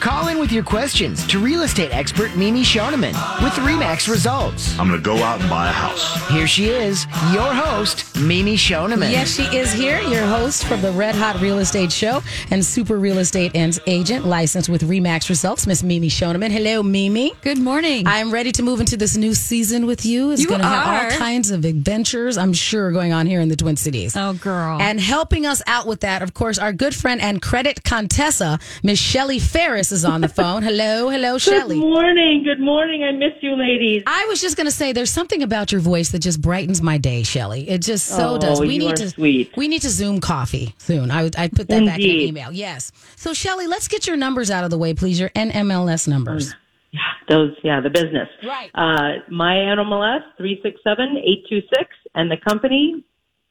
Call in with your questions to real estate expert Mimi Shoneman with Remax Results. I'm going to go out and buy a house. Here she is, your host, Mimi Shoneman. Yes, she is here, your host from the Red Hot Real Estate Show and super real estate and agent licensed with Remax Results, Miss Mimi Shoneman. Hello, Mimi. Good morning. I'm ready to move into this new season with you. It's You going to have are. all kinds of adventures, I'm sure, going on here in the Twin Cities. oh, girl. And helping us out with that, of course, our good friend and credit contessa, Miss Shelley Ferris, is on the phone. hello, hello, Shelly. Good morning. Good morning. I miss you, ladies. I was just going to say, there's something about your voice that just brightens my day, Shelly. It just so Oh, does. We need to sweet. we need to Zoom coffee soon. I would I put that back in the email. Yes. So Shelly, let's get your numbers out of the way, please. Your NMLS numbers. Yeah, those. Yeah, the business. Right. Uh, my NMLS three six seven eight two six, and the company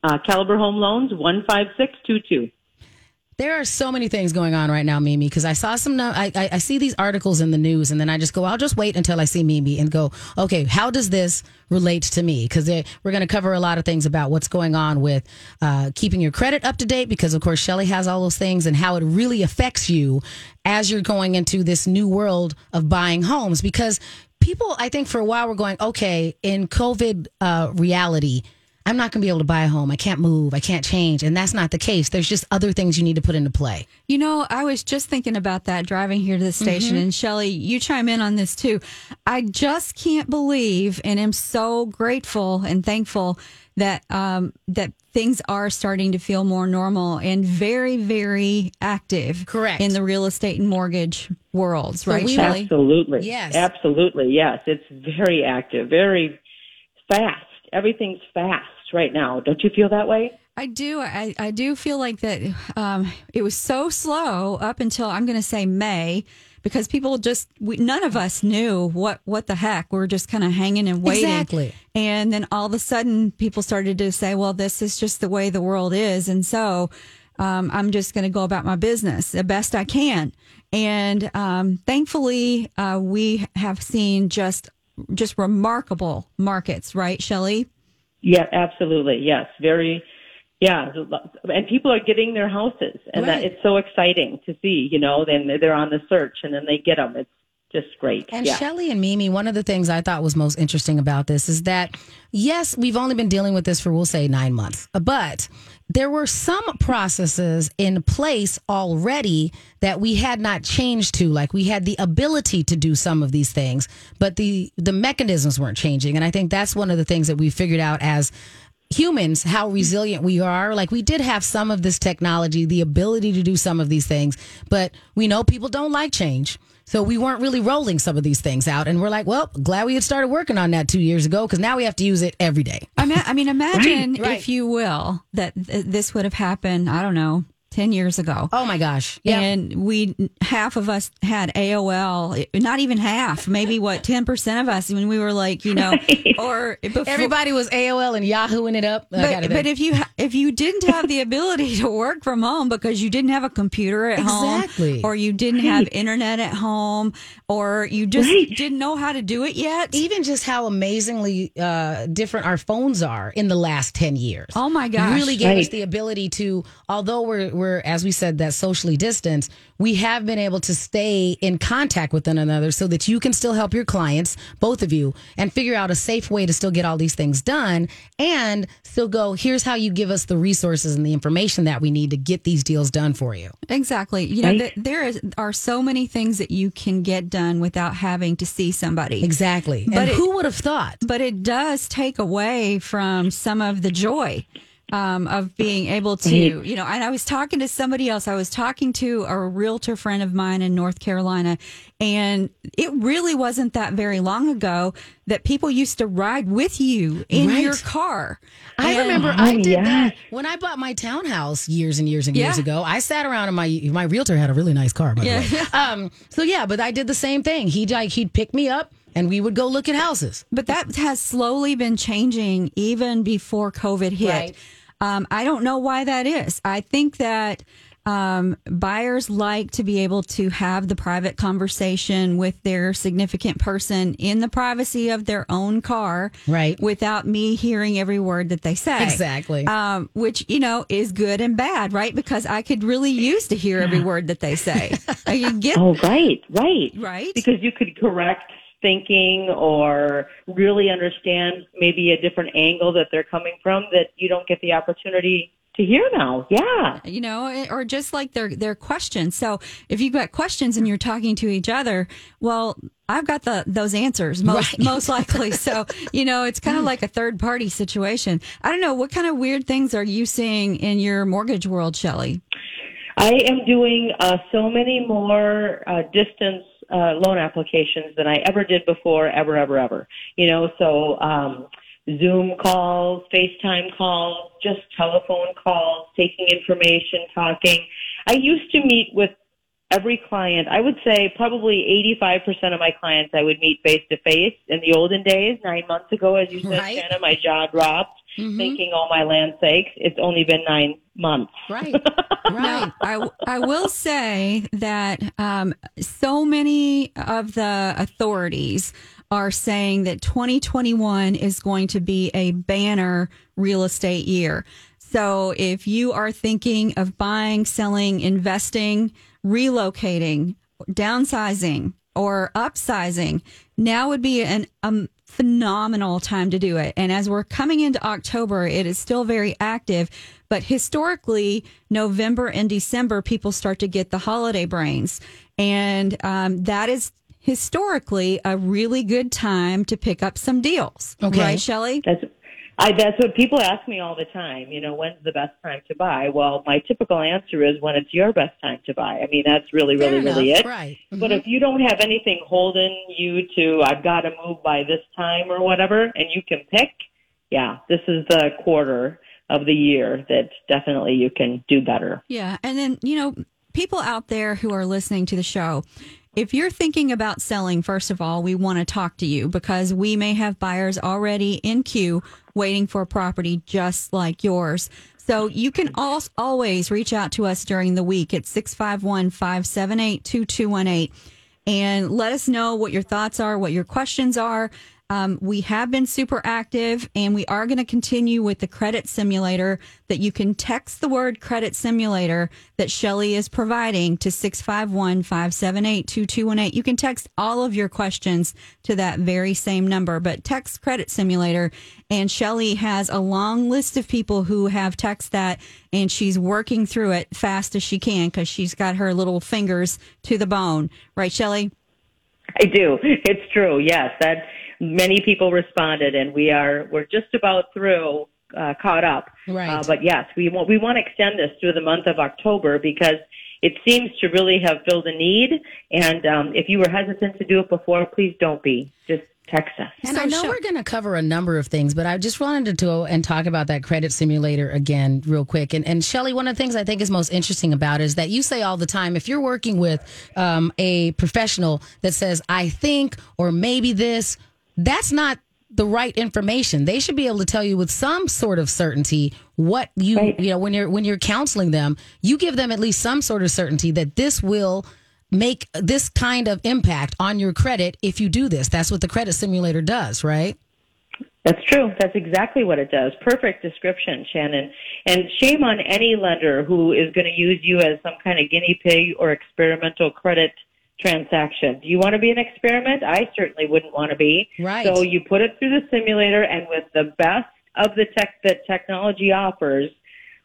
uh, Caliber Home Loans one five six two two. There are so many things going on right now, Mimi, because I saw some, I, I, I see these articles in the news and then I just go, I'll just wait until I see Mimi and go, okay, how does this relate to me? Because we're going to cover a lot of things about what's going on with uh, keeping your credit up to date, because of course, Shelly has all those things and how it really affects you as you're going into this new world of buying homes. Because people, I think for a while, were going, okay, in COVID uh, reality, I'm not going to be able to buy a home. I can't move. I can't change. And that's not the case. There's just other things you need to put into play. you know, I was just thinking about that driving here to the station. Mm-hmm. And Shelly, you chime in on this too. I just can't believe and am so grateful and thankful that um, that things are starting to feel more normal and very, very active. Correct. In the real estate and mortgage worlds, right, we- Shelly? Absolutely. Yes. Absolutely. Yes. It's very active. Very fast. Everything's fast right now. Don't you feel that way? I do. I, I do feel like that um, it was so slow up until I'm going to say May because people just we, none of us knew what what the heck. we are just kind of hanging and waiting. Exactly. And then all of a sudden, people started to say, "Well, this is just the way the world is," and so um, I'm just going to go about my business the best I can. And um, thankfully, uh, we have seen just just remarkable markets, right, Shelley? Yeah, absolutely. Yes, very. Yeah, and people are getting their houses, and that it's so exciting to see. You know, then they're on the search, and then they get them. It's just great. And yeah. Shelly and Mimi, one of the things I thought was most interesting about this is that, yes, we've only been dealing with this for, we'll say, nine months, but there were some processes in place already that we had not changed to. Like we had the ability to do some of these things, but the, the mechanisms weren't changing. And I think that's one of the things that we figured out as humans how resilient we are like we did have some of this technology the ability to do some of these things but we know people don't like change so we weren't really rolling some of these things out and we're like well glad we had started working on that two years ago because now we have to use it every day I mean, I mean, imagine Right. if you will that th- this would have happened. I don't know, ten years ago. oh my gosh yeah And we half of us had AOL, not even half, maybe what ten percent of us when we were like, you know, or before, everybody was aol and yahooing it up But, but if you if you didn't have the ability to work from home because you didn't have a computer at Exactly. home, or you didn't have internet at home, or you just Right. didn't know how to do it yet, even just how amazingly uh, different our phones are in the last 10 years. Oh, my gosh. Really gave us the ability to, although we're, we're, as we said, that socially distanced, we have been able to stay in contact with one another so that you can still help your clients, both of you, and figure out a safe way to still get all these things done and still go, here's how you give us the resources and the information that we need to get these deals done for you. Exactly. You know, Right. th- there is, are so many things that you can get done without having to see somebody. Exactly. But and it- who would have thought? But it does take away from some of the joy um, of being able to, you know. And I was talking to somebody else. I was talking to a realtor friend of mine in North Carolina, and it really wasn't that very long ago that people used to ride with you in Right. your car. I And- remember I did yes. that when I bought my townhouse years and years and years Yeah. ago. I sat around and my my realtor had a really nice car, by Yeah. the way. Um, so yeah, but I did the same thing. He'd like he'd pick me up and we would go look at houses. But that has slowly been changing even before COVID hit. Right. Um, I don't know why that is. I think that um, buyers like to be able to have the private conversation with their significant person in the privacy of their own car, Right. Without me hearing every word that they say. Exactly. Um, which you know is good and bad, right? Because I could really use to hear every word that they say. I can get Oh, right, right. Right. Because you could correct thinking or really understand maybe a different angle that they're coming from that you don't get the opportunity to hear now. Yeah. you know, eh, or just like their their questions. So if you've got questions and you're talking to each other, well, I've got the those answers most most likely. So you know, it's kind of like a third party situation. I don't know what kind of weird things are you seeing in your mortgage world, Shelley? I am doing uh, so many more uh, distance uh, loan applications than I ever did before, ever, ever, ever. You know, so um, Zoom calls, FaceTime calls, just telephone calls, taking information, talking. I used to meet with every client. I would say probably 85% of my clients I would meet face to face. In the olden days, nine months ago, as you said, Right. Shanna, my jaw dropped, thinking, oh my land sakes, it's only been nine months. right. Right. I, I will say that um, so many of the authorities are saying that 2021 is going to be a banner real estate year. So if you are thinking of buying, selling, investing, relocating, downsizing, or upsizing, now would be an um, phenomenal time to do it. And as we're coming into October, it is still very active. But historically, November and December, people start to get the holiday brains. And um, that is historically a really good time to pick up some deals. Okay. Right, Shelley? That's I that's what people ask me all the time. You know, when's the best time to buy? Well, my typical answer is when it's your best time to buy. I mean, that's really, really, Fair really enough. it. Right. But if mm-hmm. you don't have anything holding you to I've got to move by this time or whatever, and you can pick, yeah, this is the quarter of the year that definitely you can do better. Yeah. And then, you know, people out there who are listening to the show, if you're thinking about selling, first of all, we want to talk to you because we may have buyers already in queue waiting for a property just like yours. So you can al- always reach out to us during the week at 651 578 2218 and let us know what your thoughts are, what your questions are. Um, we have been super active and we are going to continue with the credit simulator that you can text the word credit simulator that Shelly is providing to 651 578 2218. You can text all of your questions to that very same number, but text credit simulator. And Shelly has a long list of people who have text that and she's working through it fast as she can because she's got her little fingers to the bone. Right, Shelly? I do. It's true. Yes, that many people responded, and we are we're just about through, uh, caught up. Right. Uh, but yes, we want we want to extend this through the month of October because it seems to really have filled a need. And um, if you were hesitant to do it before, please don't be. Just text us. And So I know Shel- we're going to cover a number of things, but I just wanted to go and talk about that credit simulator again, real quick. And, and Shelly, one of the things I think is most interesting about it is that you say all the time if you're working with um, a professional that says, I think, or maybe this, that's not the right information. They should be able to tell you with some sort of certainty what you Right. you know when you're when you're counseling them, you give them at least some sort of certainty that this will make this kind of impact on your credit if you do this. That's what the credit simulator does, right? That's true. That's exactly what it does. Perfect description, Shannon. And shame on any lender who is going to use you as some kind of guinea pig or experimental credit transaction. Do you want to be an experiment? I certainly wouldn't want to be. Right. So you put it through the simulator, and with the best of the tech that technology offers,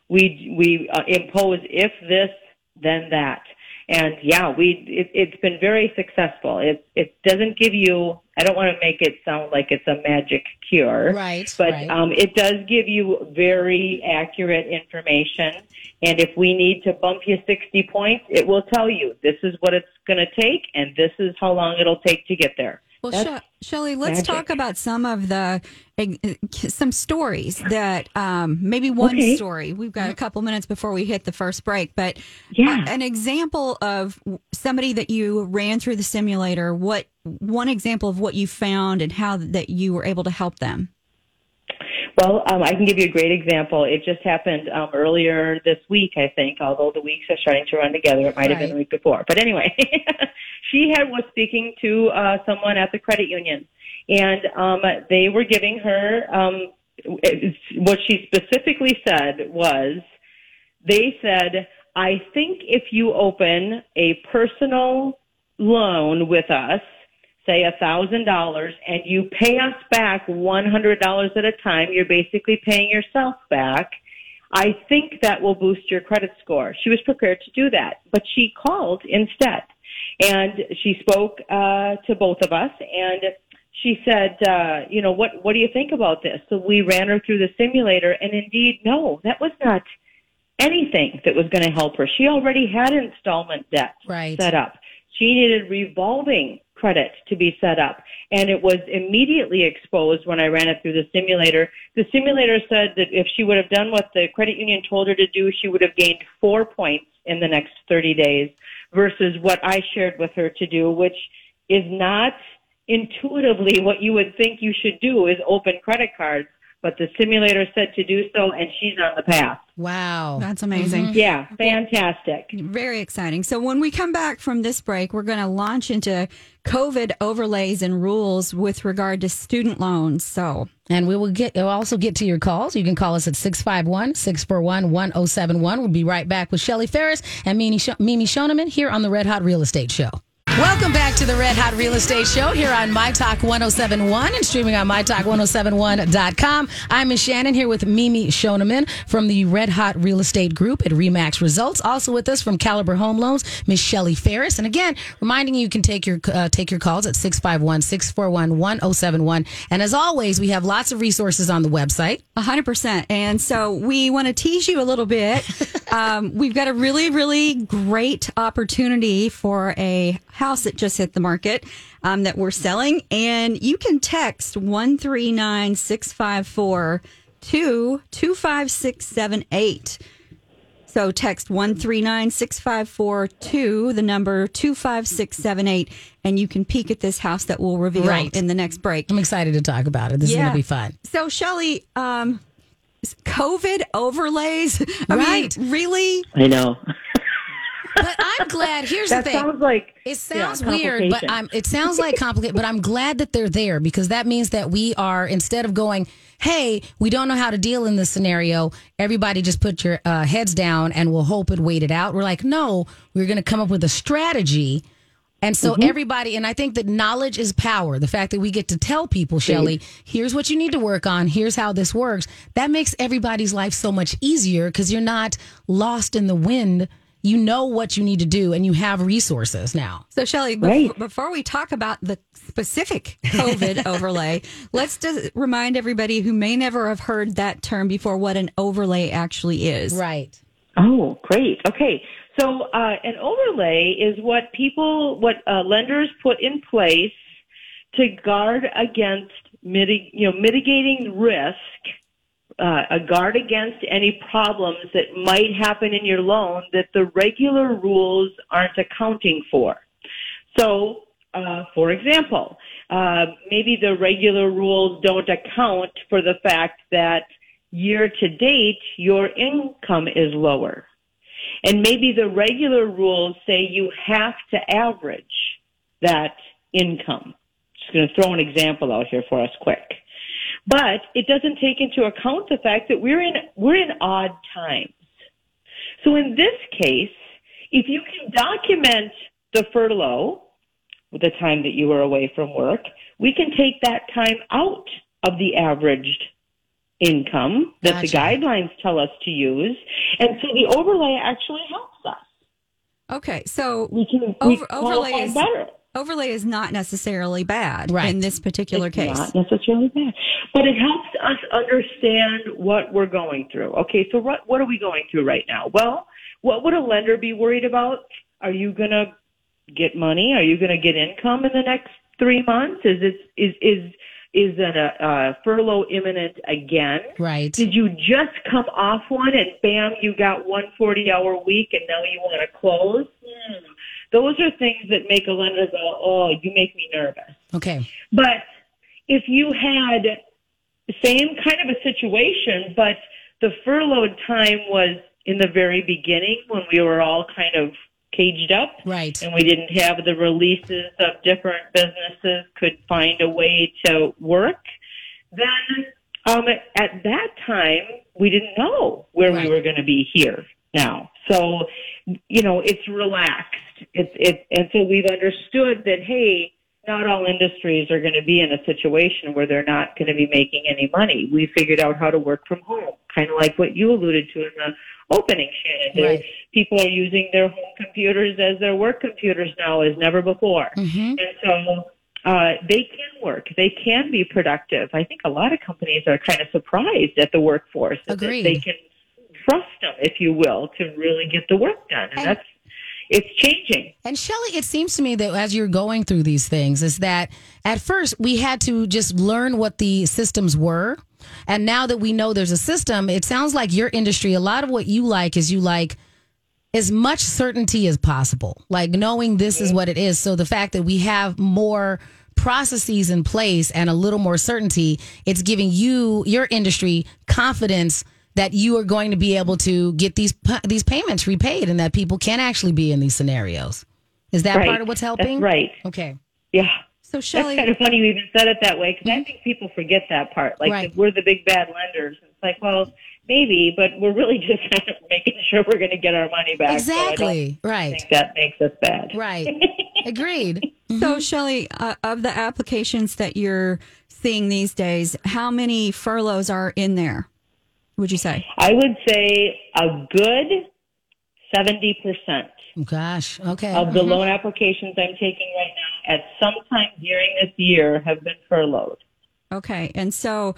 we we uh, impose if this then that. And yeah, we it, it's been very successful. It it doesn't give you. I don't want to make it sound like it's a magic cure, Right, But right. um, it does give you very accurate information. And if we need to bump you 60 points, it will tell you this is what it's going to take, and this is how long it'll take to get there. Well, That's She- Shelley, let's magic. talk about some of the some stories that um, maybe one Okay. story. We've got a couple minutes before we hit the first break, but Yeah. an example of somebody that you ran through the simulator. What one example of what you found and how that you were able to help them? Well, um, I can give you a great example. It just happened um, earlier this week, I think. Although the weeks are starting to run together, it might have been the week before. But anyway, she had was speaking to uh, someone at the credit union, and um, they were giving her um, what she specifically said was they said, "I think if you open a personal loan with us." Say a thousand dollars and you pay us back one hundred dollars at a time, you're basically paying yourself back. I think that will boost your credit score. She was prepared to do that, but she called instead, and she spoke uh, to both of us, and she said, uh, "You know what? What do you think about this?" So we ran her through the simulator, and indeed, no, that was not anything that was going to help her. She already had installment debt Right. set up. She needed revolving credit to be set up. And it was immediately exposed when I ran it through the simulator. The simulator said that if she would have done what the credit union told her to do, she would have gained four points in the next 30 days versus what I shared with her to do, which is not intuitively what you would think you should do is open credit cards. But the simulator said to do so, and she's on the path. Wow. That's amazing. Mm-hmm. Yeah, fantastic. Very exciting. So when we come back from this break, we're going to launch into COVID overlays and rules with regard to student loans. So And we will get we'll also get to your calls. You can call us at 651 641 1071. We'll be right back with Shelly Ferris and Mimi, Sh- Mimi Shoneman here on the Red Hot Real Estate Show. Welcome back to the Red Hot Real Estate Show here on My Talk 1071 and streaming on MyTalk1071.com. I'm Miss Shannon here with Mimi Shoneman from the Red Hot Real Estate Group at Remax Results. Also with us from Caliber Home Loans, Miss Shelly Ferris. And again, reminding you, you can take your uh, take your calls at 651-641-1071. And as always, we have lots of resources on the website. A hundred percent. And so we want to tease you a little bit. Um, we've got a really, really great opportunity for a house that just hit the market um, that we're selling. And you can text 139 654 25678. So text 139 654 the number 25678, and you can peek at this house that we'll reveal Right. in the next break. I'm excited to talk about it. This is going to be fun. So, Shelly, um, COVID overlays. I Right. mean, really? I know. But I'm glad. Here's the thing. sounds like It sounds yeah, weird, but. I'm, it sounds like complicated, but I'm glad that they're there because that means that we are, instead of going, hey, we don't know how to deal in this scenario, everybody just put your uh, heads down and we'll hope and wait it out. We're like, no, we're going to come up with a strategy. And so Mm-hmm. everybody, and I think that knowledge is power. The fact that we get to tell people, Shelly, here's what you need to work on. Here's how this works. That makes everybody's life so much easier because you're not lost in the wind. You know what you need to do and you have resources now. So, Shelly, bef- Right. before we talk about the specific COVID overlay, let's just remind everybody who may never have heard that term before what an overlay actually is. Right. Oh, great. Okay. So, uh, an overlay is what people, what uh, lenders put in place to guard against mitig- you know, mitigating risk, uh, a guard against any problems that might happen in your loan that the regular rules aren't accounting for. So, uh, for example, uh, maybe the regular rules don't account for the fact that year to date your income is lower. And maybe the regular rules say you have to average that income. Just going to throw an example out here for us quick. But it doesn't take into account the fact that we're in, we're in odd times. So in this case, if you can document the furlough, the time that you were away from work, we can take that time out of the averaged income that the guidelines tell us to use. And so the overlay actually helps us. Okay. So, We can we Over- qualify overlay is- better. Overlay is not necessarily bad Right. in this particular It's case. Not necessarily bad, but it helps us understand what we're going through. Okay, so what what are we going through right now? Well, what would a lender be worried about? Are you going to get money? Are you going to get income in the next three months? Is it is is is an, a, uh furlough imminent again? Right. Did you just come off one and bam, you got one 40 hour week and now you want to close? Hmm. Those are things that make a lender go, oh, you make me nervous. Okay. But if you had the same kind of a situation, but the furloughed time was in the very beginning when we were all kind of caged up. Right. And we didn't have the releases of different businesses could find a way to work. Then, um, at that time, we didn't know where Right. we were going to be here now. So, you know, it's relaxed. It's, it, and so we've understood that, hey, not all industries are going to be in a situation where they're not going to be making any money. We figured out how to work from home, kind of like what you alluded to in the opening, Shannon. Right. People are using their home computers as their work computers now as never before. Mm-hmm. And so uh, they can work. They can be productive. I think a lot of companies are kind of surprised at the workforce. that Agreed. They can trust them, if you will, to really get the work done. And And- that's, it's changing. And Shelly, it seems to me that as you're going through these things, is that at first we had to just learn what the systems were. And now that we know there's a system, it sounds like your industry, a lot of what you like is you like as much certainty as possible, like knowing this is what it is. So the fact that we have more processes in place and a little more certainty, it's giving you, your industry, confidence that you are going to be able to get these these payments repaid and that people can actually be in these scenarios. Is that Right. part of what's helping? That's right. Okay. Yeah. So That's Shelley, kind of funny you even said it that way because I think people forget that part. Like Mm-hmm. Right. that we're the big bad lenders. It's like, well, maybe, but we're really just kind of making sure we're going to get our money back. So I don't Exactly. Right. think that makes us bad. Right. Agreed. so Shelley, uh, of the applications that you're seeing these days, how many furloughs are in there? Would you say? I would say a good seventy percent Gosh. Okay. of the loan applications I'm taking right now at some time during this year have been furloughed. Okay. And so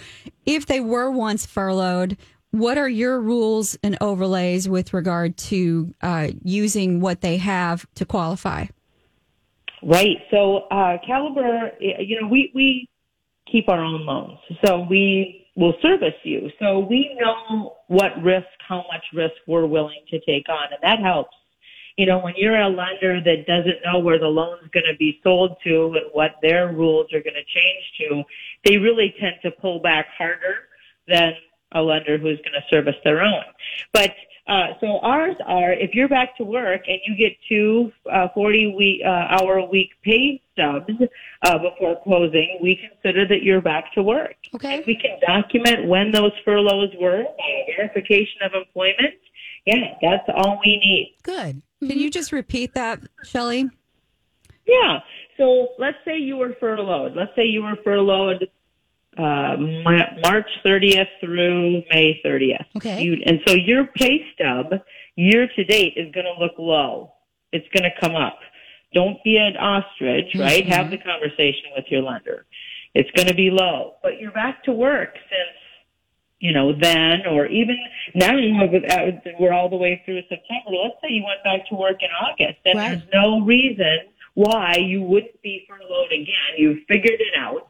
if they were once furloughed, what are your rules and overlays with regard to uh, using what they have to qualify? Right. So, uh, Caliber, you know, we, we keep our own loans. So we will service you. So we know what risk, how much risk we're willing to take on. And that helps. You know, when you're a lender that doesn't know where the loan's going to be sold to and what their rules are going to change to, they really tend to pull back harder than a lender who's going to service their own. But uh, so ours are if you're back to work and you get two uh, 40 week, uh, hour a week pay stubs uh, before closing, we consider that you're back to work. Okay. And we can document when those furloughs were by verification of employment. Yeah, that's all we need. Good. Can you just repeat that, Shelley? Yeah. So let's say you were furloughed. Let's say you were furloughed uh, March 30th through May 30th. Okay. You, and so your pay stub year to date is going to look low. It's going to come up. Don't be an ostrich, right? Have the conversation with your lender. It's going to be low, but you're back to work since you know, then or even now you have, we're all the way through September. Let's say you went back to work in August. Then Right. there's no reason why you wouldn't be furloughed again. You've figured it out.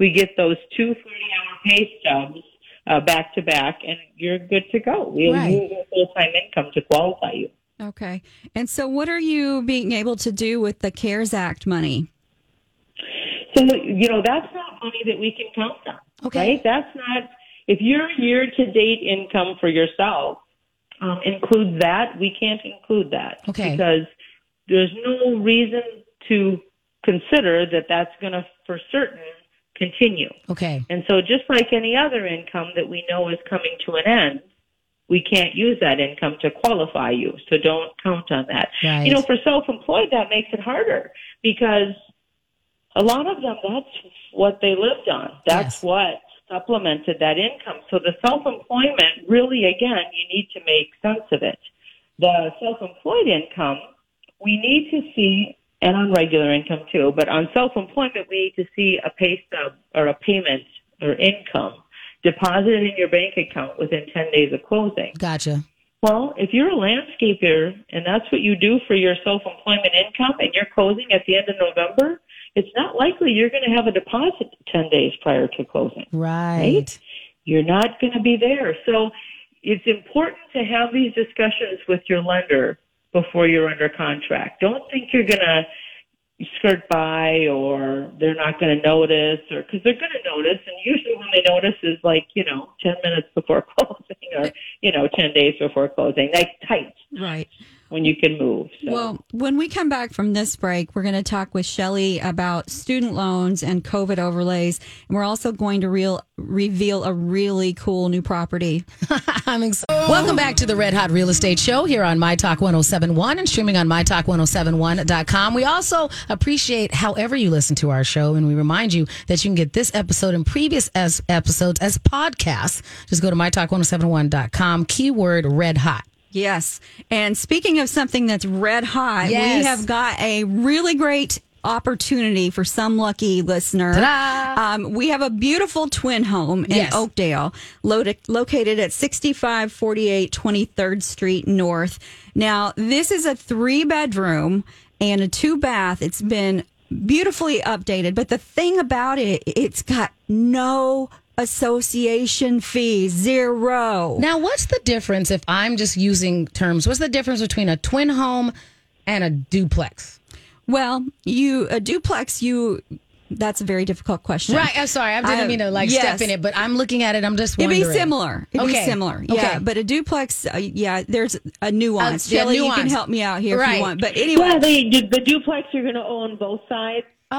We get those two 30 hour pay stubs uh, back to back and you're good to go. We'll Right. use your full time income to qualify you. Okay. And so, what are you being able to do with the CARES Act money? So, you know, that's not money that we can count on. Okay. Right? That's not, if your year to date income for yourself um, includes that, we can't include that. Okay. Because there's no reason to consider that that's going to, for certain, continue. Okay. And so just like any other income that we know is coming to an end, we can't use that income to qualify you. So don't count on that. Right. You know, for self-employed, that makes it harder because a lot of them, that's what they lived on. That's Yes. what supplemented that income. So the self-employment, really, again, you need to make sense of it. The self-employed income, we need to see, and on regular income too, but on self-employment, we need to see a pay stub or a payment or income deposited in your bank account within 10 days of closing. Gotcha. Well, if you're a landscaper and that's what you do for your self-employment income and you're closing at the end of November, it's not likely you're going to have a deposit 10 days prior to closing. Right. You're not going to be there. So it's important to have these discussions with your lender before you're under contract. Don't think you're going to skirt by or they're not going to notice or because they're going to notice and usually when they notice is like you know 10 minutes before closing or you know 10 days before closing like tight Right. When you can move so. Well, when we come back from this break, we're going to talk with Shelly about student loans and COVID overlays. And we're also going to real, reveal a really cool new property. I'm excited. Welcome back to the Red Hot Real Estate Show here on My Talk 1071 and streaming on MyTalk1071.com. We also appreciate however you listen to our show, and we remind you that you can get this episode and previous as episodes as podcasts. Just go to MyTalk1071.com, keyword Red Hot. Yes. And speaking of something that's red hot, we have got a really great opportunity for some lucky listener. Um, we have a beautiful twin home in Yes. Oakdale, lo- located at 6548 23rd Street North. Now, this is a three bedroom and a two bath. It's been beautifully updated, but the thing about it, it's got no association fee, zero. Now, what's the difference if I'm just using terms? What's the difference between a twin home and a duplex? Well, you a duplex. You that's a very difficult question. Right. I'm sorry. I didn't Um, mean to like yes. step in it, but I'm looking at it. I'm just It'd be similar. It'd Okay. be similar. Okay. Yeah, but a duplex. Uh, yeah, there's a nuance. Uh, yeah, Shelley, you can help me out here if Right. you want. But anyway, well the, the duplex you're going to own both sides Uh,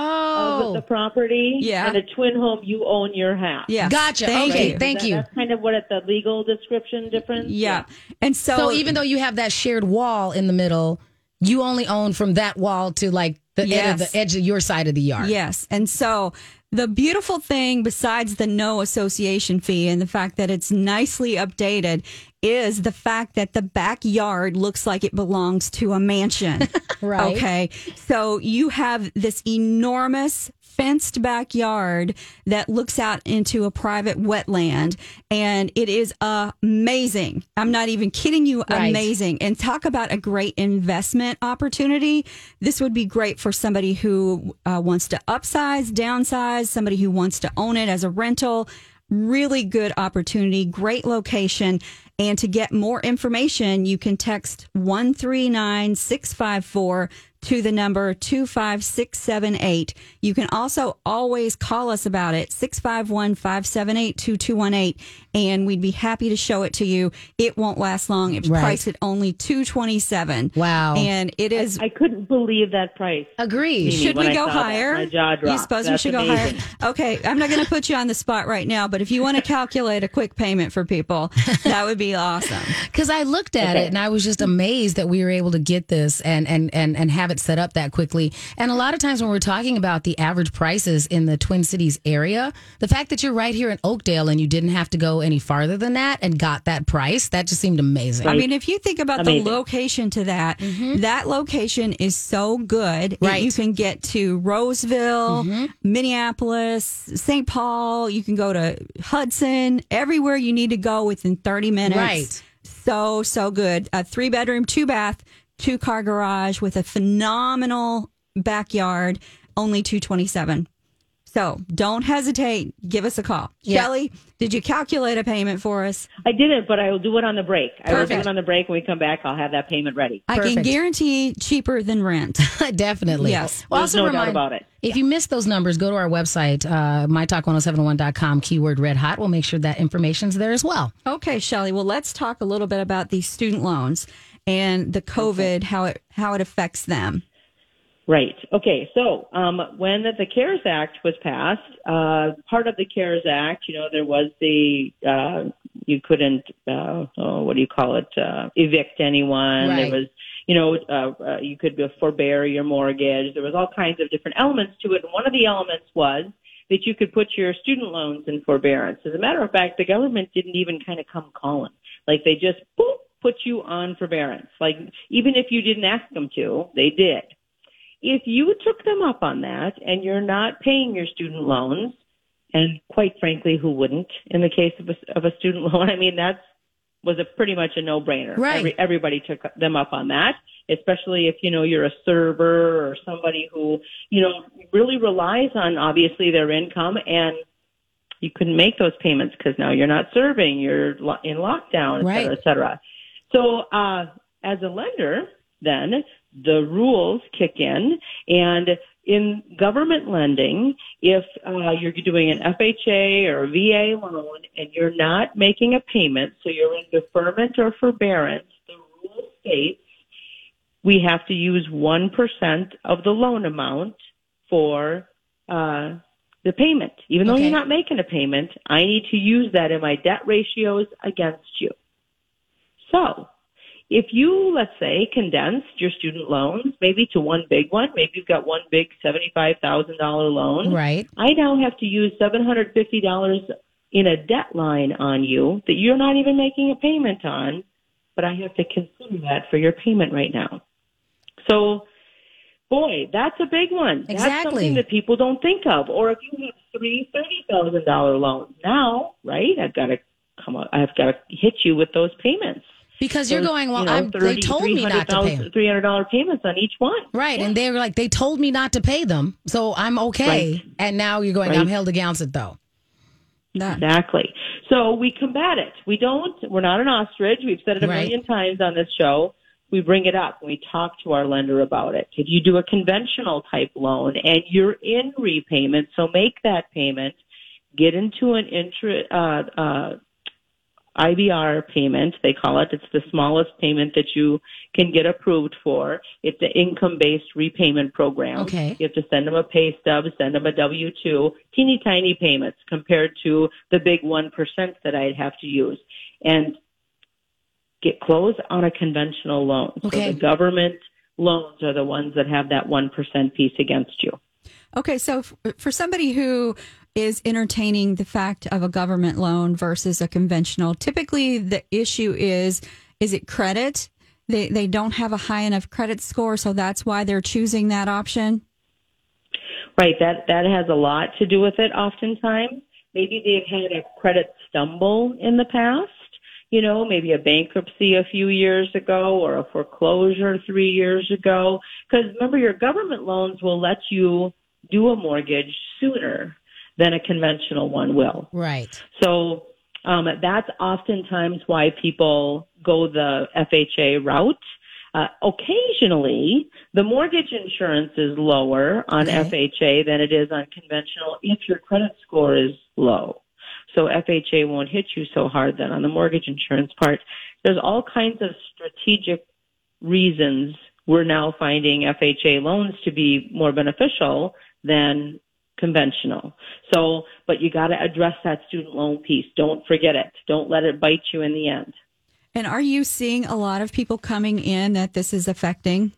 oh, of the property Yeah. and a twin home you own your half yeah, Gotcha. Thank Okay, you. thank That- you. that's kind of what it, the legal description difference yeah, and so, So even though you have that shared wall in the middle, you only own from that wall to like the, edge, of Yes. the edge of your side of the yard. Yes. And so the beautiful thing, besides the no association fee and the fact that it's nicely updated, is the fact that the backyard looks like it belongs to a mansion. Right. Okay. So you have this enormous fenced backyard that looks out into a private wetland and it is amazing. I'm not even kidding you, Right. amazing. And talk about a great investment opportunity. This would be great for somebody who uh, wants to upsize, downsize, somebody who wants to own it as a rental. Really good opportunity, great location. And to get more information, you can text 139 654 to the number 25678. You can also always call us about it, 651 578 2218, and we'd be happy to show it to you. It won't last long. It's Right. priced at only 227 Wow. And it is. I couldn't believe that price. Agreed. Mimi, should we go saw that, higher? my jaw You dropped. suppose we That's should amazing. go higher? Okay, I'm not going to put you on the spot right now, but if you want to calculate a quick payment for people, that would be awesome. Because I looked at it and I was just amazed that we were able to get this and, and, and, and have it set up that quickly. And a lot of times when we're talking about the average prices in the Twin Cities area, the fact that you're right here in Oakdale and you didn't have to go any farther than that and got that price, that just seemed amazing. I mean, if you think about Amazing. the location to that, that location is so good. Mm-hmm. Right. Mm-hmm. You can get to Roseville, Minneapolis, St. Paul. You can go to Hudson, everywhere you need to go within 30 minutes. Right. So, so good. A three bedroom, two bath, two car garage with a phenomenal backyard, only 227. So don't hesitate. Give us a call. Yeah. Shelly, did you calculate a payment for us? I didn't, but I will do it on the break. I will do Perfect. it on the break. When we come back, I'll have that payment ready. I can guarantee cheaper than rent. Definitely. Yes. Well, There's also no doubt remind, about it. If you missed those numbers, go to our website, uh, mytalk1071.com, keyword red hot. We'll make sure that information's there as well. Okay, Shelly. Well, let's talk a little bit about these student loans and the COVID, how it how it affects them. Right. Okay. So um, when the CARES Act was passed, uh, part of the CARES Act, you know, there was the uh, you couldn't uh, oh, what do you call it uh, evict anyone. Right. There was you know uh, uh, you could forbear your mortgage. There was all kinds of different elements to it, and one of the elements was that you could put your student loans in forbearance. As a matter of fact, the government didn't even kind of come calling. Like they just boop, put you on forbearance. Like even if you didn't ask them to, they did if you took them up on that and you're not paying your student loans, and quite frankly, who wouldn't in the case of a, of a student loan? I mean, that's was a pretty much a no-brainer. Right. Every, everybody took them up on that, especially if you know you're a server or somebody who you know really relies on obviously their income and you couldn't make those payments because now you're not serving, you're in lockdown, et Right. cetera, et cetera. So, uh, as a lender, then the rules kick in and in government lending, if uh, you're doing an FHA or a VA loan and you're not making a payment, so you're in deferment or forbearance, the rule states we have to use 1% of the loan amount for uh, the payment. Even though Okay. you're not making a payment, I need to use that in my debt ratios against you. So, if you, let's say, condensed your student loans maybe to one big one, maybe you've got one big $75,000 loan. Right. I now have to use $750 in a debt line on you that you're not even making a payment on, but I have to consider that for your payment right now. So, boy, that's a big one. Exactly. That's something that people don't think of. Or if you have three thirty thousand dollar loans now, right? I've got to come up. I've got to hit you with those payments. Because you're There's, going, well, you know, I'm, they 30, told me not to pay them. Three hundred dollar payments on each one. Right. And they were like, they told me not to pay them. So I'm okay. Right. And now you're going, Right. I'm held against it though. That- Exactly. So we combat it. We don't, we're not an ostrich. We've said it a Right. million times on this show. We bring it up. We talk to our lender about it. If you do a conventional type loan and you're in repayment, so make that payment, get into an interest. uh, uh, IBR payment, they call it. It's the smallest payment that you can get approved for. It's an income-based repayment program. Okay. You have to send them a pay stub, send them a W-2, teeny tiny payments compared to the big 1% that I'd have to use. And get closed on a conventional loan. Okay. So the government loans are the ones that have that 1% piece against you. Okay, so f- for somebody who is entertaining the fact of a government loan versus a conventional, typically the issue is is it credit? They they don't have a high enough credit score, so that's why they're choosing that option. Right. That that has a lot to do with it. Oftentimes, maybe they've had a credit stumble in the past. You know, maybe a bankruptcy a few years ago or a foreclosure three years ago. Because remember, your government loans will let you do a mortgage sooner than a conventional one will. Right. So um, that's oftentimes why people go the FHA route. Uh, occasionally, the mortgage insurance is lower on Okay. FHA than it is on conventional if your credit score is low. So FHA won't hit you so hard then on the mortgage insurance part. There's all kinds of strategic reasons we're now finding FHA loans to be more beneficial than conventional. So, but you got to address that student loan piece. Don't forget it. Don't let it bite you in the end. And are you seeing a lot of people coming in that this is affecting?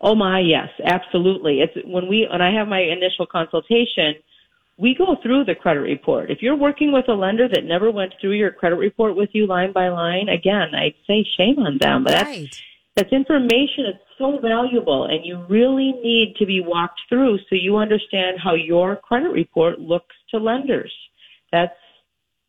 Oh my, yes, absolutely. It's when we when I have my initial consultation, we go through the credit report. If you're working with a lender that never went through your credit report with you line by line, again, I'd say shame on them. But that's Right. that's information that's so valuable and you really need to be walked through so you understand how your credit report looks to lenders. That's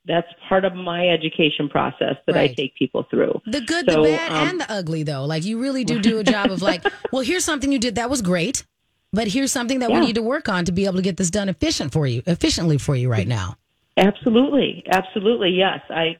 that's part of my education process that I take people through. The good, So, the bad, um, and the ugly, though. Like you really do do a job of like, well, here's something you did that was great, but here's something that Yeah. we need to work on to be able to get this done efficient for you, efficiently for you right now. Absolutely, absolutely, yes. I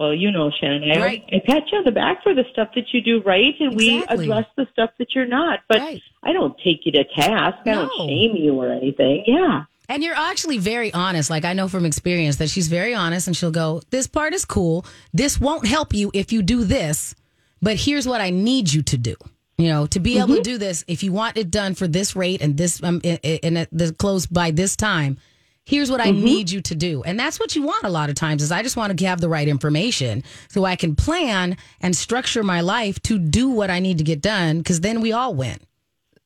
well, you know, Shannon, I, Right. I pat you on the back for the stuff that you do right, and Exactly. we address the stuff that you're not. But Right. I don't take you to task. I don't shame you or anything. Yeah. And you're actually very honest. Like I know from experience that she's very honest and she'll go, This part is cool. This won't help you if you do this, but here's what I need you to do. You know, to be able to do this, if you want it done for this rate and this, um, and and the close by this time, here's what I mm-hmm. need you to do. And that's what you want a lot of times is I just want to have the right information so I can plan and structure my life to do what I need to get done because then we all win.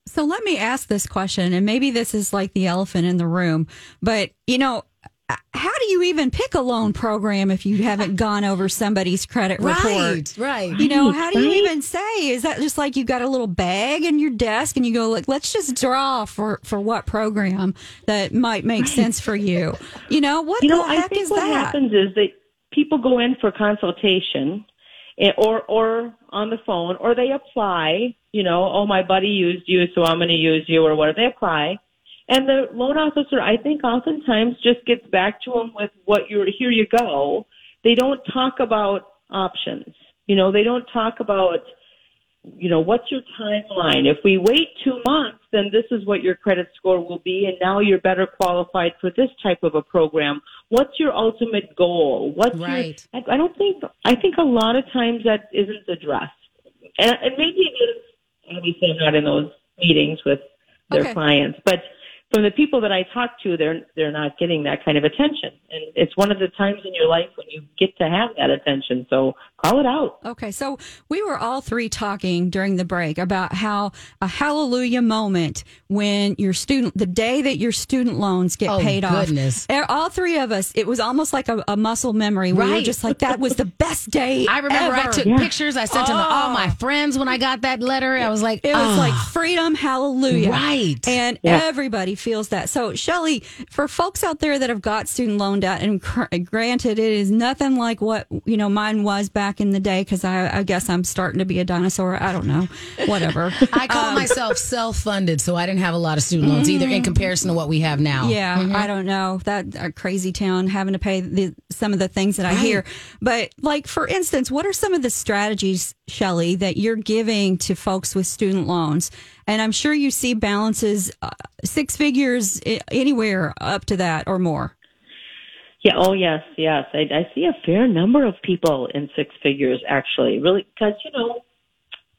So let me ask this question, and maybe this is like the elephant in the room, but you know, how do you even pick a loan program if you haven't gone over somebody's credit report? right. right. You know, how do you even say? Is that just like you got a little bag in your desk and you go like, let's just draw for for what program that might make sense for you? You know, what You know, the I think is what that? happens is that people go in for consultation, eh, or or on the phone, or they apply. You know, oh, my buddy used you, so I'm going to use you, or what? They apply, and the loan officer, I think, oftentimes just gets back to them with what you're. Here you go. They don't talk about options. You know, they don't talk about you know, what's your timeline? If we wait two months, then this is what your credit score will be, and now you're better qualified for this type of a program. What's your ultimate goal? What's Right. your, I, I don't think, I think a lot of times that isn't addressed. And, and maybe it is, obviously I'm not in those meetings with their Okay. clients, but from the people that I talk to, they're, they're not getting that kind of attention. And it's one of the times in your life when you get to have that attention. So call it out. Okay, so we were all three talking during the break about how a hallelujah moment when your student, the day that your student loans get Oh, paid goodness. off. All three of us, it was almost like a, a muscle memory. We were just like, that was the best day. I remember I ever." took pictures. I sent them to all my friends when I got that letter. I was like, It was "Ah." like freedom, hallelujah. Right. And Yeah. everybody feels that. So, Shelly, for folks out there that have got student loan debt, and gr- granted, it is nothing like what, you know, mine was back in the day, because I, I guess I'm starting to be a dinosaur. I don't know. Whatever. I call um, myself self funded, so I didn't have a lot of student loans either in mm-hmm. comparison to what we have now. Yeah, I mm-hmm. don't know that a crazy town having to pay the, some of the things that I hear. But like for instance, what are some of the strategies, Shelley, that you're giving to folks with student loans? And I'm sure you see balances uh, six figures eh, anywhere up to that or more. Yeah. Oh, yes, yes. I, I see a fair number of people in six figures actually. Really, because you know,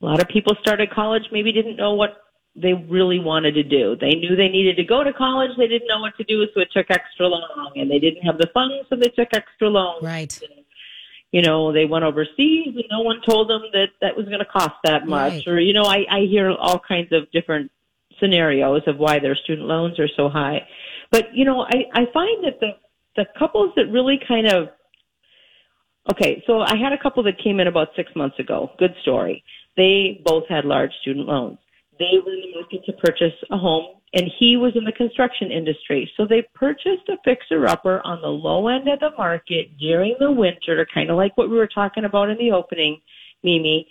a lot of people started college, maybe didn't know what they really wanted to do. They knew they needed to go to college. They didn't know what to do, so it took extra long, and they didn't have the funds, so they took extra loans. Right. You know, they went overseas, and no one told them that that was going to cost that much. Right. Or you know, I, I hear all kinds of different scenarios of why their student loans are so high. But you know, I, I find that the the couples that really kind of okay, so I had a couple that came in about six months ago. Good story. They both had large student loans. They were in the market to purchase a home, and he was in the construction industry. So they purchased a fixer upper on the low end of the market during the winter, kind of like what we were talking about in the opening, Mimi.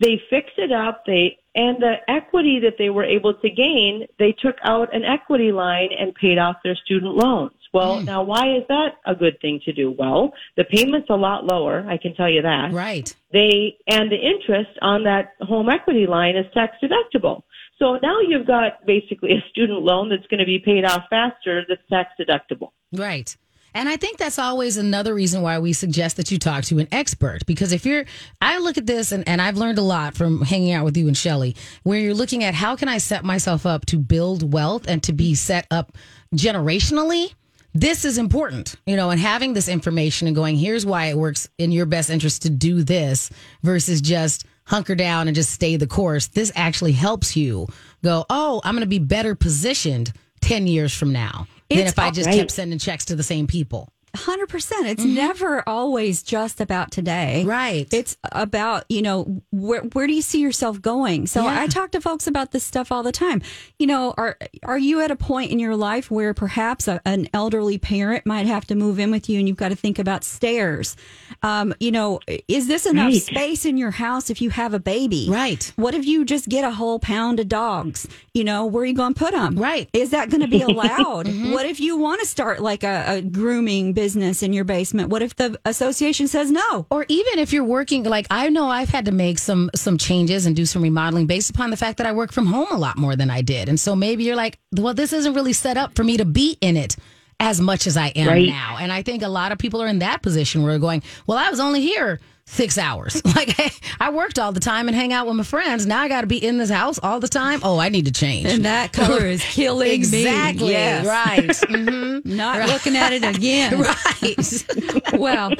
They fixed it up. They and the equity that they were able to gain, they took out an equity line and paid off their student loans. Well, hmm. now why is that a good thing to do? Well, the payment's a lot lower, I can tell you that. Right. They and the interest on that home equity line is tax deductible. So now you've got basically a student loan that's going to be paid off faster that's tax deductible. Right. And I think that's always another reason why we suggest that you talk to an expert. Because if you're, I look at this and, and I've learned a lot from hanging out with you and Shelly, where you're looking at how can I set myself up to build wealth and to be set up generationally. This is important, you know, and having this information and going, here's why it works in your best interest to do this versus just hunker down and just stay the course. This actually helps you go, oh, I'm going to be better positioned 10 years from now than if I just right. kept sending checks to the same people. Hundred percent. It's never always just about today, Right. It's about you know where where do you see yourself going. So Yeah. I talk to folks about this stuff all the time. You know, are are you at a point in your life where perhaps a, an elderly parent might have to move in with you, and you've got to think about stairs? Um, you know, is this enough Right. space in your house if you have a baby? Right. What if you just get a whole pound of dogs? You know, where are you going to put them? Right. Is that going to be allowed? What if you want to start like a, a grooming business in your basement? What if the association says no? Or even if you're working, like I know I've had to make some some changes and do some remodeling based upon the fact that I work from home a lot more than I did, and so maybe you're like, well, this isn't really set up for me to be in it as much as I am Right. now. And I think a lot of people are in that position where they're going, well, I was only here six hours. Like hey, I worked all the time and hang out with my friends. Now I got to be in this house all the time. Oh, I need to change. And that color is killing exactly me. Yes. right. Mm-hmm. Not looking at it again. right. well,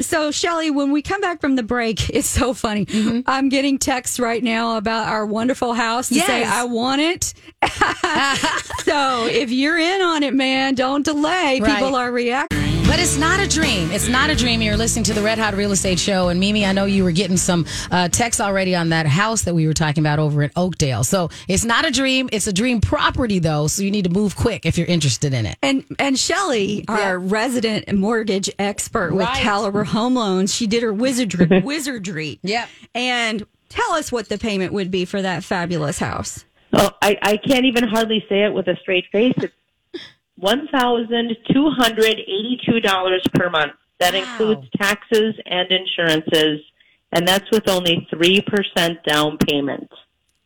so Shelly, when we come back from the break, it's so funny. I'm getting texts right now about our wonderful house to say I want it. so if you're in on it, man, don't delay. Right. People are reacting. But it's not a dream. It's not a dream. You're listening to the Red Hot Real Estate Show. And Mimi, I know you were getting some uh, texts already on that house that we were talking about over at Oakdale. So it's not a dream. It's a dream property, though. So you need to move quick if you're interested in it. And and Shelly, our resident mortgage expert with Right. Caliber Home Loans, she did her wizardry. wizardry. Yep. And tell us what the payment would be for that fabulous house. Oh, I, I can't even hardly say it with a straight face. It's one thousand two hundred eighty-two dollars per month. That Wow. includes taxes and insurances, and that's with only 3% down payment.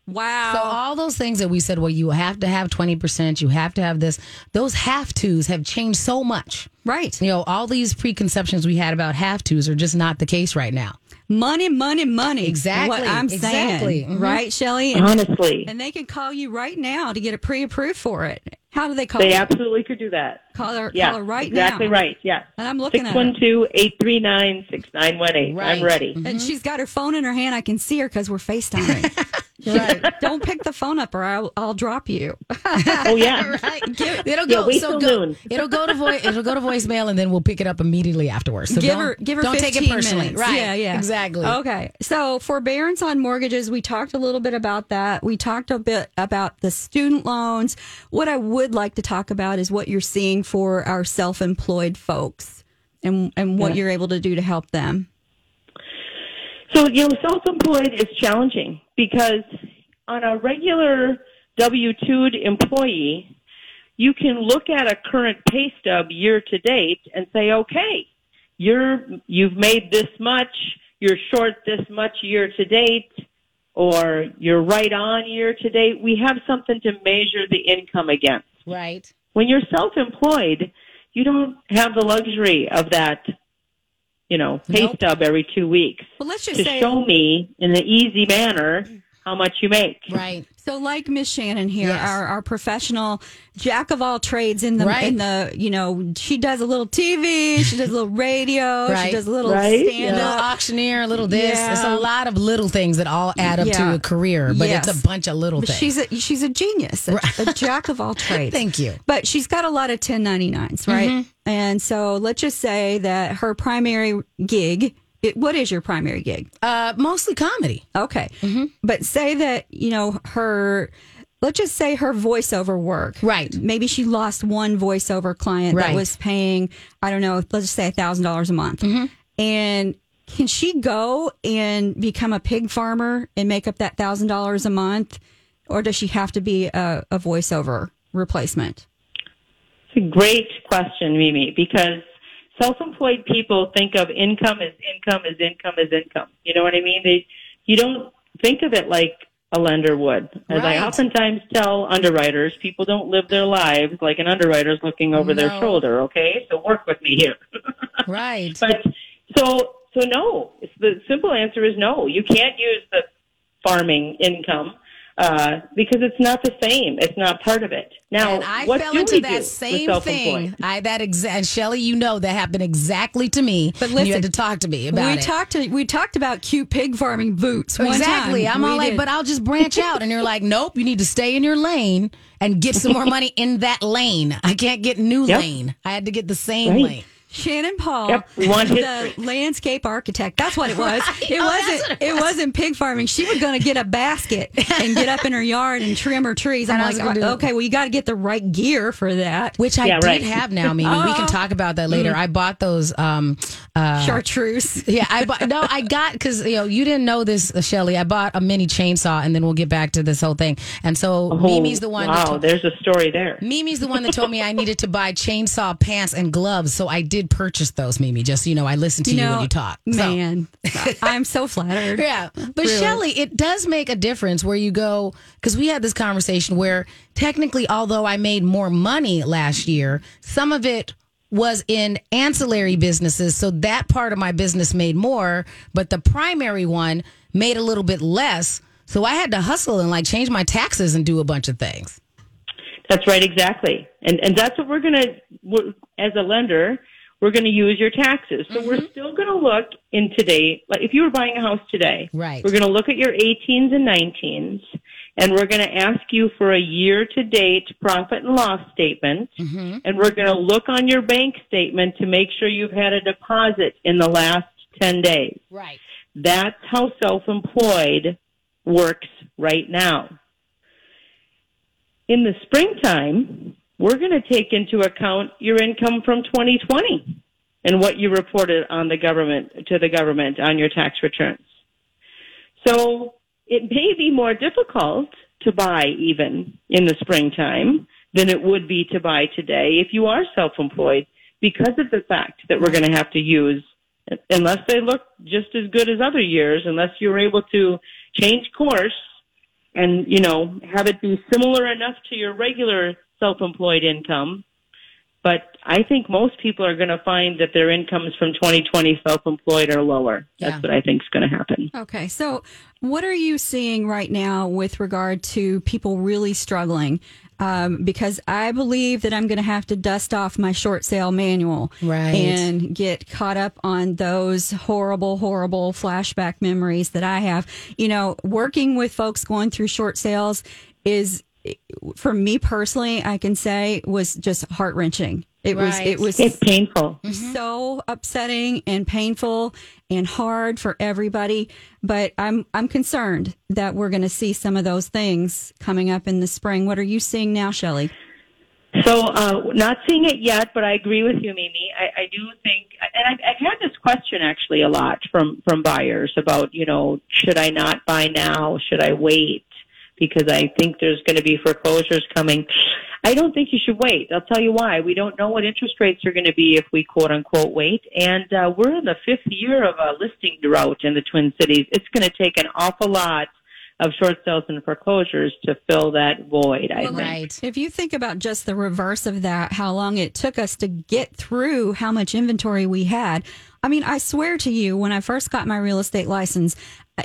Wow. So all those things that we said, well, you have to have 20%, you have to have this, those have tos have changed so much. right. You know, all these preconceptions we had about have tos are just not the case right now. Money, money, money. Exactly. What I'm Exactly. saying. Mhm. Right, Shelly? Honestly, and they can call you right now to get it pre approved for it. How do they call they you? absolutely could do that. Call her, Yeah, call her right exactly now. Exactly right. Yeah. And I'm looking at her. 612-839-6918. I'm ready. And she's got her phone in her hand. I can see her because we're FaceTiming. right. Don't pick the phone up or I'll, I'll drop you. Oh yeah. Right. It'll Yeah, go. wait so go, noon. It'll go to voice. It'll go to voicemail, and then we'll pick it up immediately afterwards. So give don't, her give her don't 15 take it personally. minutes. Right. Yeah, yeah. Exactly. Okay. So forbearance on mortgages, we talked a little bit about that. We talked a bit about the student loans. What I would like to talk about is what you're seeing for our self-employed folks and and what you're able to do to help them. So, you know, self-employed is challenging because on a regular W-2'd employee, you can look at a current pay stub year to date and say, okay, you're, you've made this much, you're short this much year to date, or you're right on year to date. We have something to measure the income against. Right. When you're self-employed, you don't have the luxury of that, you know, pay Nope. stub every two weeks Well, let's just to say show me in an easy manner mm. How much you make. Right. So, like Miss Shannon here, Yes. our, our professional jack of all trades in the Right. in the you know she does a little TV, she does a little radio, Right. she does a little Right, stand up. auctioneer, a little this. Yeah. It's a lot of little things that all add up Yeah. to a career, but Yes. it's a bunch of little But things. she's a she's a genius, a, a jack of all trades. Thank you. But she's got a lot of 1099s, right? Mm-hmm. And so let's just say that her primary gig. It, what is your primary gig? uh, mostly comedy. Okay, but say that you know her. Let's just say her voiceover work. Right. Maybe she lost one voiceover client Right. that was paying, I don't know, let's just say thousand dollars a month. And can she go and become a pig farmer and make up that thousand dollars a month, or does she have to be a, a voiceover replacement? It's a great question, Mimi, because self-employed people think of income as income as income as income. You know what I mean? They, you don't think of it like a lender would. As Right. I oftentimes tell underwriters, people don't live their lives like an underwriter's looking over their shoulder. Okay, so work with me here. Right. But so so no. It's the simple answer is no. You can't use the farming income uh, because it's not the same. It's not part of it. Now, and I what fell do into we do that with same thing. I that exact Shelly, you know that happened exactly to me. But and you listen, had to talk to me about we it. talked to, we talked about cute pig farming boots. One exactly. time. I'm all We like, but I'll just branch out, and you're like, nope. You need to stay in your lane and get some more money in that lane. I can't get new Yep. lane. I had to get the same Right. lane. Shannon Paul, Yep, we the landscape architect. That's what it was. It Oh, wasn't. that's what It, it was. wasn't pig farming. She was going to get a basket and get up in her yard and trim her trees. I'm And like, was okay, well, you got to get the right gear for that. Which I Yeah, did right. have now, Mimi. we Oh. can talk about that later. I bought those. Um, uh, Chartreuse. yeah, I bought. No, I got because you know you didn't know this, uh, Shelly. I bought a mini chainsaw, and then we'll get back to this whole thing. And so Oh, Mimi's the one. that Wow, told- there's a story there. Mimi's the one that told me I needed to buy chainsaw pants and gloves. So I did purchase those, Mimi. Just so you know, I listen to you, when you talk. So- man, I'm so flattered. yeah. But Really. Shelly, it does make a difference where you go, because we had this conversation where technically, although I made more money last year, some of it was in ancillary businesses. So that part of my business made more, but the primary one made a little bit less. So I had to hustle and like change my taxes and do a bunch of things. That's right, exactly. And and that's what we're gonna we're, as a lender, we're gonna use your taxes. So Mm-hmm. we're still gonna look in today. Like if you were buying a house today, Right. We're gonna look at your 18s and 19s, and we're gonna ask you for a year to date profit and loss statement, Mm-hmm. and we're gonna look on your bank statement to make sure you've had a deposit in the last 10 days. Right. That's how self-employed works right now. In the springtime, we're going to take into account your income from 2020 and what you reported on the government to the government on your tax returns. So it may be more difficult to buy even in the springtime than it would be to buy today if you are self-employed because of the fact that we're going to have to use unless they look just as good as other years, unless you're able to change course and, you know, have it be similar enough to your regular self-employed income. But I think most people are going to find that their incomes from 2020 self-employed are lower. That's Yeah. what I think is going to happen. Okay. So, what are you seeing right now with regard to people really struggling? Um, because I believe that I'm going to have to dust off my short sale manual Right. and get caught up on those horrible, horrible flashback memories that I have. You know, working with folks going through short sales is, for me personally, I can say was just heart wrenching. It was, it was It's painful. so upsetting and painful and hard for everybody. But I'm I'm concerned that we're going to see some of those things coming up in the spring. What are you seeing now, Shelley? So, uh, not seeing it yet, but I agree with you, Mimi. I, I do think, and I've, I've had this question actually a lot from from buyers about, you know, should I not buy now? Should I wait? Because I think there's going to be foreclosures coming. I don't think you should wait. I'll tell you why. We don't know what interest rates are going to be if we quote unquote wait, and uh, we're in the fifth year of a listing drought in the Twin Cities. It's going to take an awful lot of short sales and foreclosures to fill that void. I think. Right. If you think about just the reverse of that, how long it took us to get through how much inventory we had. I mean, I swear to you, when I first got my real estate license,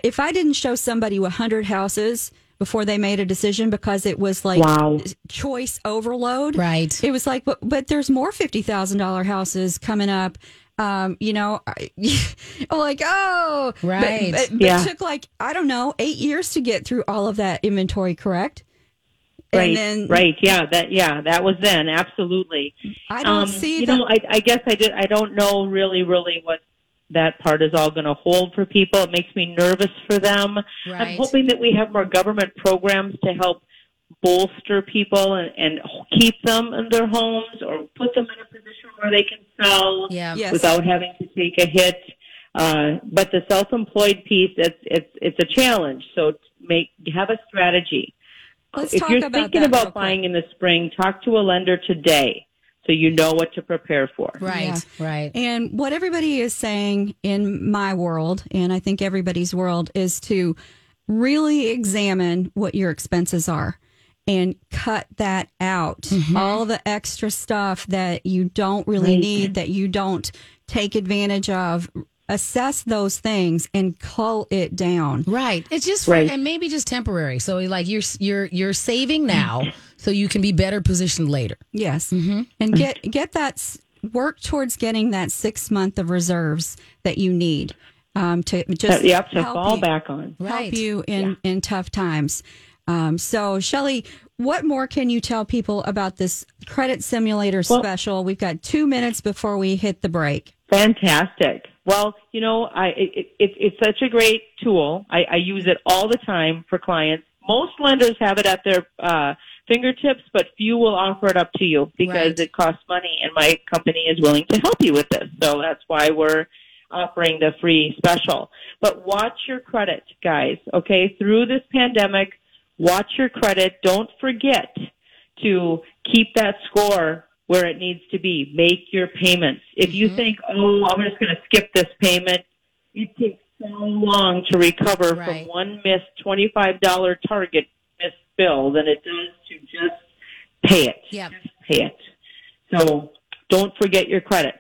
if I didn't show somebody 100 houses before they made a decision because it was like Wow. choice overload. Right. It was like, but, but there's more $50,000 houses coming up. Um, you know, I, like, oh, Right. But, but Yeah. it took like, I don't know, eight years to get through all of that inventory, correct? Right, And then right, yeah, that yeah, that was then absolutely. I don't Um, see you the, know, I, I guess I did. I don't know really, really what that part is all going to hold for people. It makes me nervous for them. I'm hoping that we have more government programs to help bolster people and, and keep them in their homes or put them in a position where they can sell Yeah. Yes. without having to take a hit. Uh, but the self-employed piece, it's it's it's a challenge. So make have a strategy. Let's if talk you're about thinking that about real quick. buying in the spring, talk to a lender today so you know what to prepare for. Right. Yeah. Right. And what everybody is saying in my world, and I think everybody's world, is to really examine what your expenses are and cut that out. Mm-hmm. All the extra stuff that you don't really Right. need, that you don't take advantage of. Assess those things and cull it down. Right. It's just Right. and maybe just temporary. So like you're you're you're saving now so you can be better positioned later. Yes, Mm-hmm. and get get that work towards getting that six month of reserves that you need um, to just yep, to help fall you, back on. help Right. you in in tough times. Um, so, Shelly, what more can you tell people about this credit simulator Well- special? We've got two minutes before we hit the break. Fantastic. Well, you know, I it, it, it's such a great tool. I, I use it all the time for clients. Most lenders have it at their uh, fingertips, but few will offer it up to you because Right. it costs money, and my company is willing to help you with this. So that's why we're offering the free special. But watch your credit, guys. Okay, through this pandemic, watch your credit. Don't forget to keep that score where it needs to be. Make your payments. If you mm-hmm. think, oh, I'm just going to skip this payment, it takes so long to recover Right. from one missed $25 target bill than it does to just pay it. Yep. Just pay it. So don't forget your credit.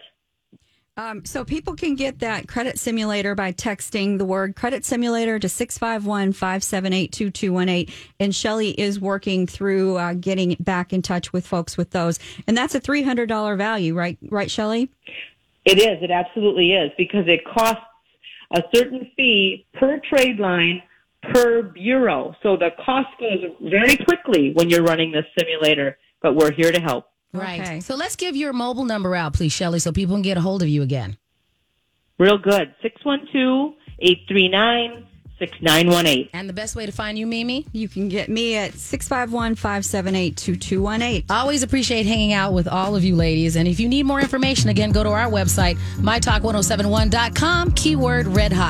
Um, so people can get that credit simulator by texting the word credit simulator to 651-578-2218. And Shelly is working through uh, getting back in touch with folks with those. And that's a $300 value, right? Right, Shelly? It is. It absolutely is because it costs a certain fee per trade line per bureau. So the cost goes very quickly when you're running this simulator, but we're here to help. Right. Okay. So let's give your mobile number out, please, Shelly, so people can get a hold of you again. Real good. 612-839-6918. And the best way to find you, Mimi? You can get me at 651-578-2218. Always appreciate hanging out with all of you ladies. And if you need more information, again, go to our website, mytalk1071.com, keyword red hot.